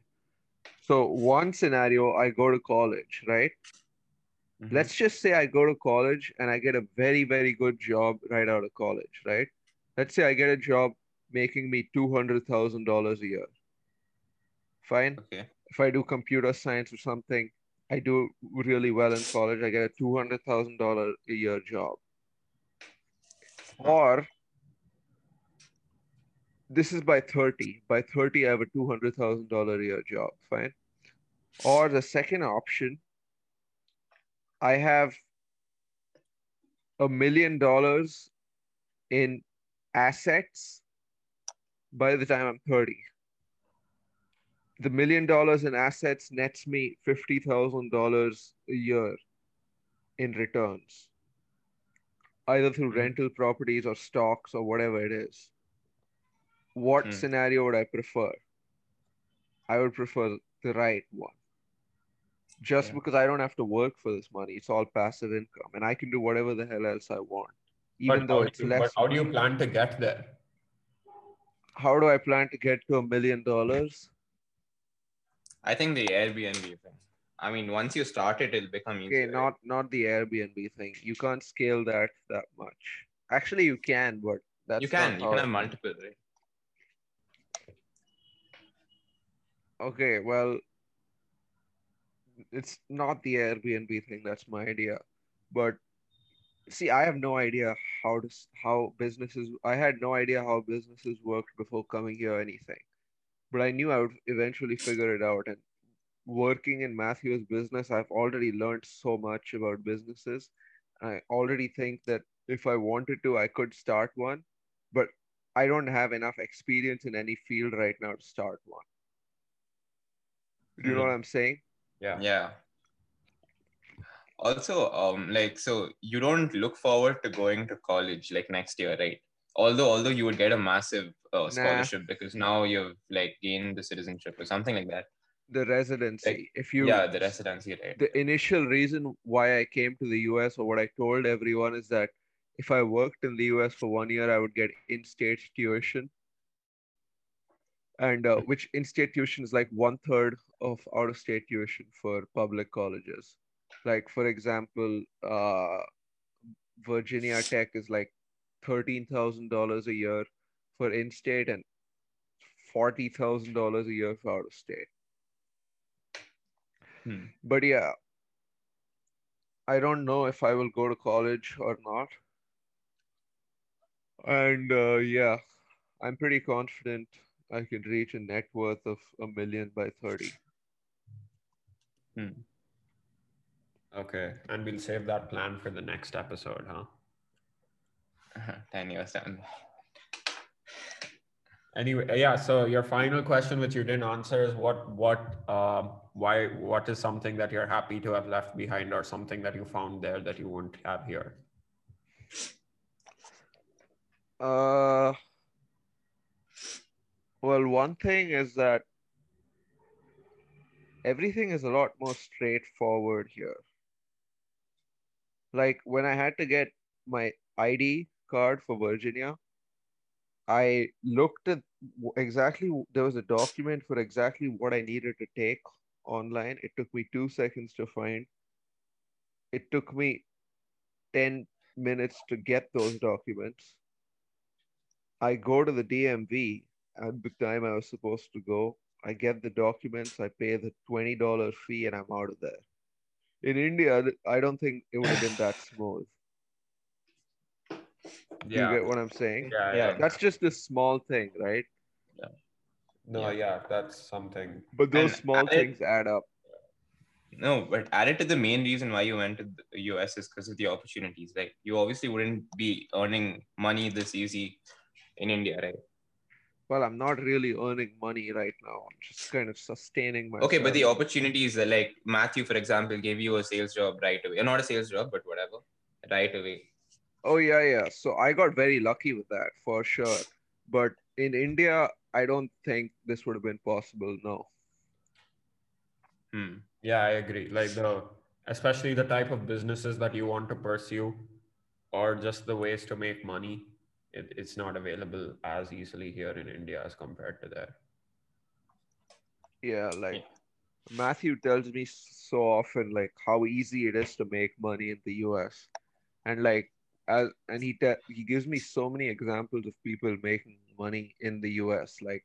Speaker 1: So one scenario, I go to college, right?
Speaker 3: Mhm.
Speaker 1: Let's just say I go to college and I get a very, very good job right out of college, right? Let's say I get a job making me $200,000 a year. Fine
Speaker 3: Okay.
Speaker 1: if I do computer science or something, I do really well in college, I get a two hundred thousand dollar a year job. Or this is by thirty. By thirty, I have a two hundred thousand dollar a year job. Fine. Or the second option, I have a million dollars in assets by the time I'm 30 the million dollars in assets nets me fifty thousand dollars a year in returns, either through
Speaker 3: Mhm.
Speaker 1: rental properties or stocks or whatever it is. What
Speaker 3: Hmm.
Speaker 1: scenario would I prefer? I would prefer the right one. Just
Speaker 3: Yeah.
Speaker 1: because I don't have to work for this money, it's all passive income, and I can do whatever the hell else I want, even
Speaker 4: But
Speaker 1: though it's
Speaker 4: you,
Speaker 1: less.
Speaker 4: but how do you plan to get there?
Speaker 1: How do I plan to get to a million dollars?
Speaker 3: I think the Airbnb thing. I mean, once you start it, it'll become easier.
Speaker 1: Okay, not not the Airbnb thing. You can't scale that that much. Actually, you can, but that's
Speaker 3: you can.
Speaker 1: not
Speaker 3: You can have multiple, right?
Speaker 1: Okay, well, it's not the Airbnb thing. That's my idea. But see, I have no idea how to how businesses. I had no idea how businesses worked before coming here or anything. But I knew I would eventually figure it out. And working in Matthew's business, I've already learned so much about businesses. I already think that if I wanted to, I could start one, but I don't have enough experience in any field right now to start one. Do you know
Speaker 3: Mhm.
Speaker 1: what I'm saying?
Speaker 4: Yeah.
Speaker 3: Yeah. Also, um, like so you don't look forward to going to college like next year, right? Although although you would get a massive uh, scholarship because now you've like gained the citizenship or something like that.
Speaker 1: The residency. If you
Speaker 3: yeah, the residency, right?
Speaker 1: the initial reason why I came to the US or what I told everyone is that if I worked in the US for one year, I would get in-state tuition. And uh, which in-state tuition is like one third of out-of-state tuition for public colleges. Like for example, uh, Virginia Tech is like thirteen thousand dollars a year for in-state and forty thousand dollars a year for out-of-state.
Speaker 3: Hmm.
Speaker 1: But yeah, I don't know if I will go to college or not. And uh, yeah, I'm pretty confident I can reach a net worth of a million by 30.
Speaker 4: Okay. And we'll save that plan for the next episode, huh?
Speaker 3: Ten years down.
Speaker 4: Anyway, yeah. So your final question, which you didn't answer, is what, what, um, why, what is something that you're happy to have left behind, or something that you found there that you won't have here?
Speaker 1: Uh, well, one thing is that everything is a lot more straightforward here. Like when I had to get my ID card for Virginia, I looked at exactly, there was a document for exactly what I needed to take online. It took me two seconds to find. It took me 10 minutes to get those documents. I go to the DMV at the time I was supposed to go. I get the documents, I pay the $20 fee, and I'm out of there. In India, I don't think it would have been that smooth.
Speaker 4: Yeah.
Speaker 1: You get what I'm saying?
Speaker 4: Yeah,
Speaker 3: Yeah.
Speaker 4: yeah.
Speaker 1: That's just a small thing, right? Yeah.
Speaker 4: No, yeah, that's something.
Speaker 1: But those
Speaker 3: And
Speaker 1: small
Speaker 3: I-
Speaker 1: things add up.
Speaker 3: No, but added to the main reason why you went to the US is because of the opportunities. Like you obviously wouldn't be earning money this easy in India, right?
Speaker 1: Well, I'm not really earning money right now. I'm just kind of sustaining my.
Speaker 3: Okay, but the opportunities are like Matthew, for example, gave you a sales job right away. Or not a sales job, but whatever, right away.
Speaker 1: Oh yeah, yeah. So I got very lucky with that for sure. But in India, I don't think this would have been possible. No.
Speaker 3: Hmm.
Speaker 4: Yeah, I agree. Like the especially the type of businesses that you want to pursue or just the ways to make money, it, it's not available as easily here in India as compared to there.
Speaker 1: Yeah, like Matthew tells me so often like how easy it is to make money in the US. And like as and he te- he gives me so many examples of people making money in the US. Like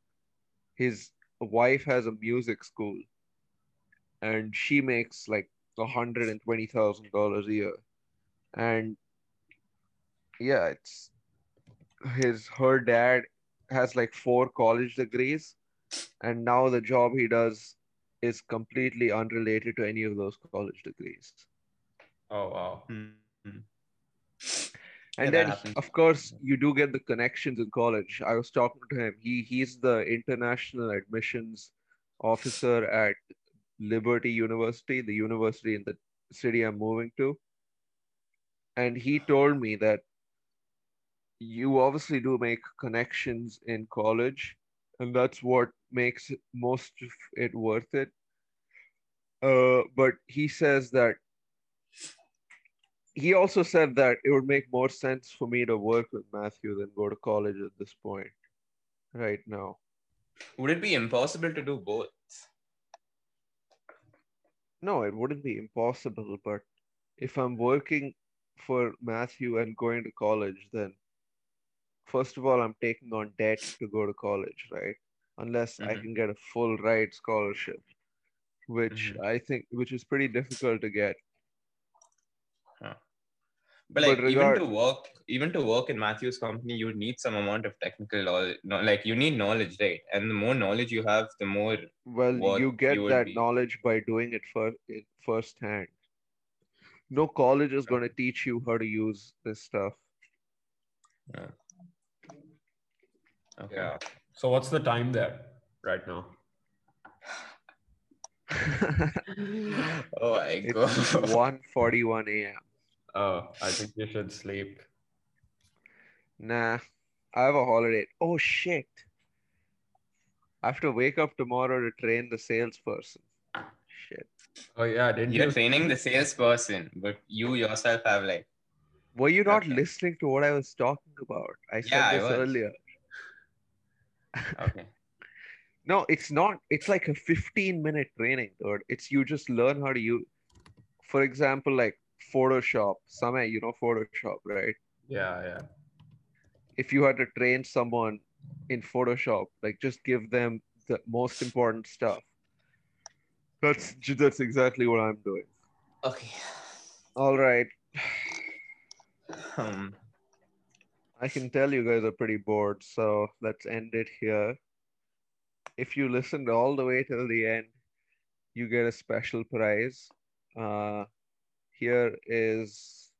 Speaker 1: his wife has a music school and she makes like a hundred and twenty thousand dollars a year. And yeah, it's his her dad has like four college degrees and now the job he does is completely unrelated to any of those college degrees.
Speaker 4: Oh wow.
Speaker 3: Hmm. Hmm.
Speaker 1: And
Speaker 3: Yeah,
Speaker 1: then, of course, you do get the connections in college. I was talking to him. He he's the international admissions officer at Liberty University, the university in the city I'm moving to. And he told me that you obviously do make connections in college, and that's what makes most of it worth it. Uh, but he says that he also said that it would make more sense for me to work with Matthew than go to college at this point, right now.
Speaker 3: Would it be impossible to do both?
Speaker 1: No, it wouldn't be impossible, but if I'm working for Matthew and going to college, then first of all, I'm taking on debt to go to college, right? Unless I
Speaker 3: Mhm.
Speaker 1: can get a full ride scholarship, which I think which is pretty difficult to get.
Speaker 3: But like
Speaker 1: But
Speaker 3: even to work, even to work in Matthew's company, you need some amount of technical knowledge. No, like you need knowledge, right? And the more knowledge you have, the more
Speaker 1: Well, you get
Speaker 3: you
Speaker 1: that
Speaker 3: be.
Speaker 1: knowledge by doing it first it firsthand. No college is going to teach you how to use this stuff.
Speaker 3: Okay.
Speaker 4: Yeah. So what's the time there right now?
Speaker 3: Oh my
Speaker 1: it's
Speaker 3: god.
Speaker 1: 1:41 a.m.
Speaker 4: Oh, I think you should sleep.
Speaker 1: Nah, I have a holiday. Oh shit. I have to wake up tomorrow to train the salesperson. Shit.
Speaker 4: Oh yeah, didn't
Speaker 3: You're
Speaker 4: you?
Speaker 3: training the salesperson, but you yourself have like
Speaker 1: Were you not
Speaker 3: Okay.
Speaker 1: listening to what I was talking about? I said
Speaker 3: Yeah,
Speaker 1: this
Speaker 3: was.
Speaker 1: earlier.
Speaker 3: Okay.
Speaker 1: No, it's not. It's like a 15 minute training, dude. It's you just learn how to use, for example, like Photoshop. Some you know Photoshop, right?
Speaker 4: Yeah, yeah.
Speaker 1: If you had to train someone in Photoshop, like just give them the most important stuff. That's that's exactly what I'm doing.
Speaker 3: Okay.
Speaker 1: All right,
Speaker 3: Um,
Speaker 1: I can tell you guys are pretty bored, so let's end it here. If you listened all the way till the end, you get a special prize. Uh, here is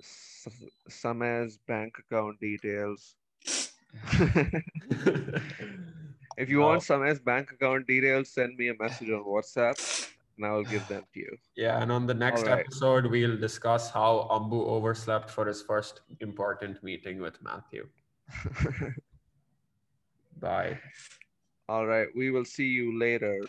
Speaker 1: S- Samay's bank account details. if you want Samay's bank account details, send me a message on WhatsApp and I will give them to you.
Speaker 4: Yeah, and on the next
Speaker 1: right.
Speaker 4: episode, we'll discuss how Ambu overslept for his first important meeting with Matthew. Bye.
Speaker 1: All right, we will see you later.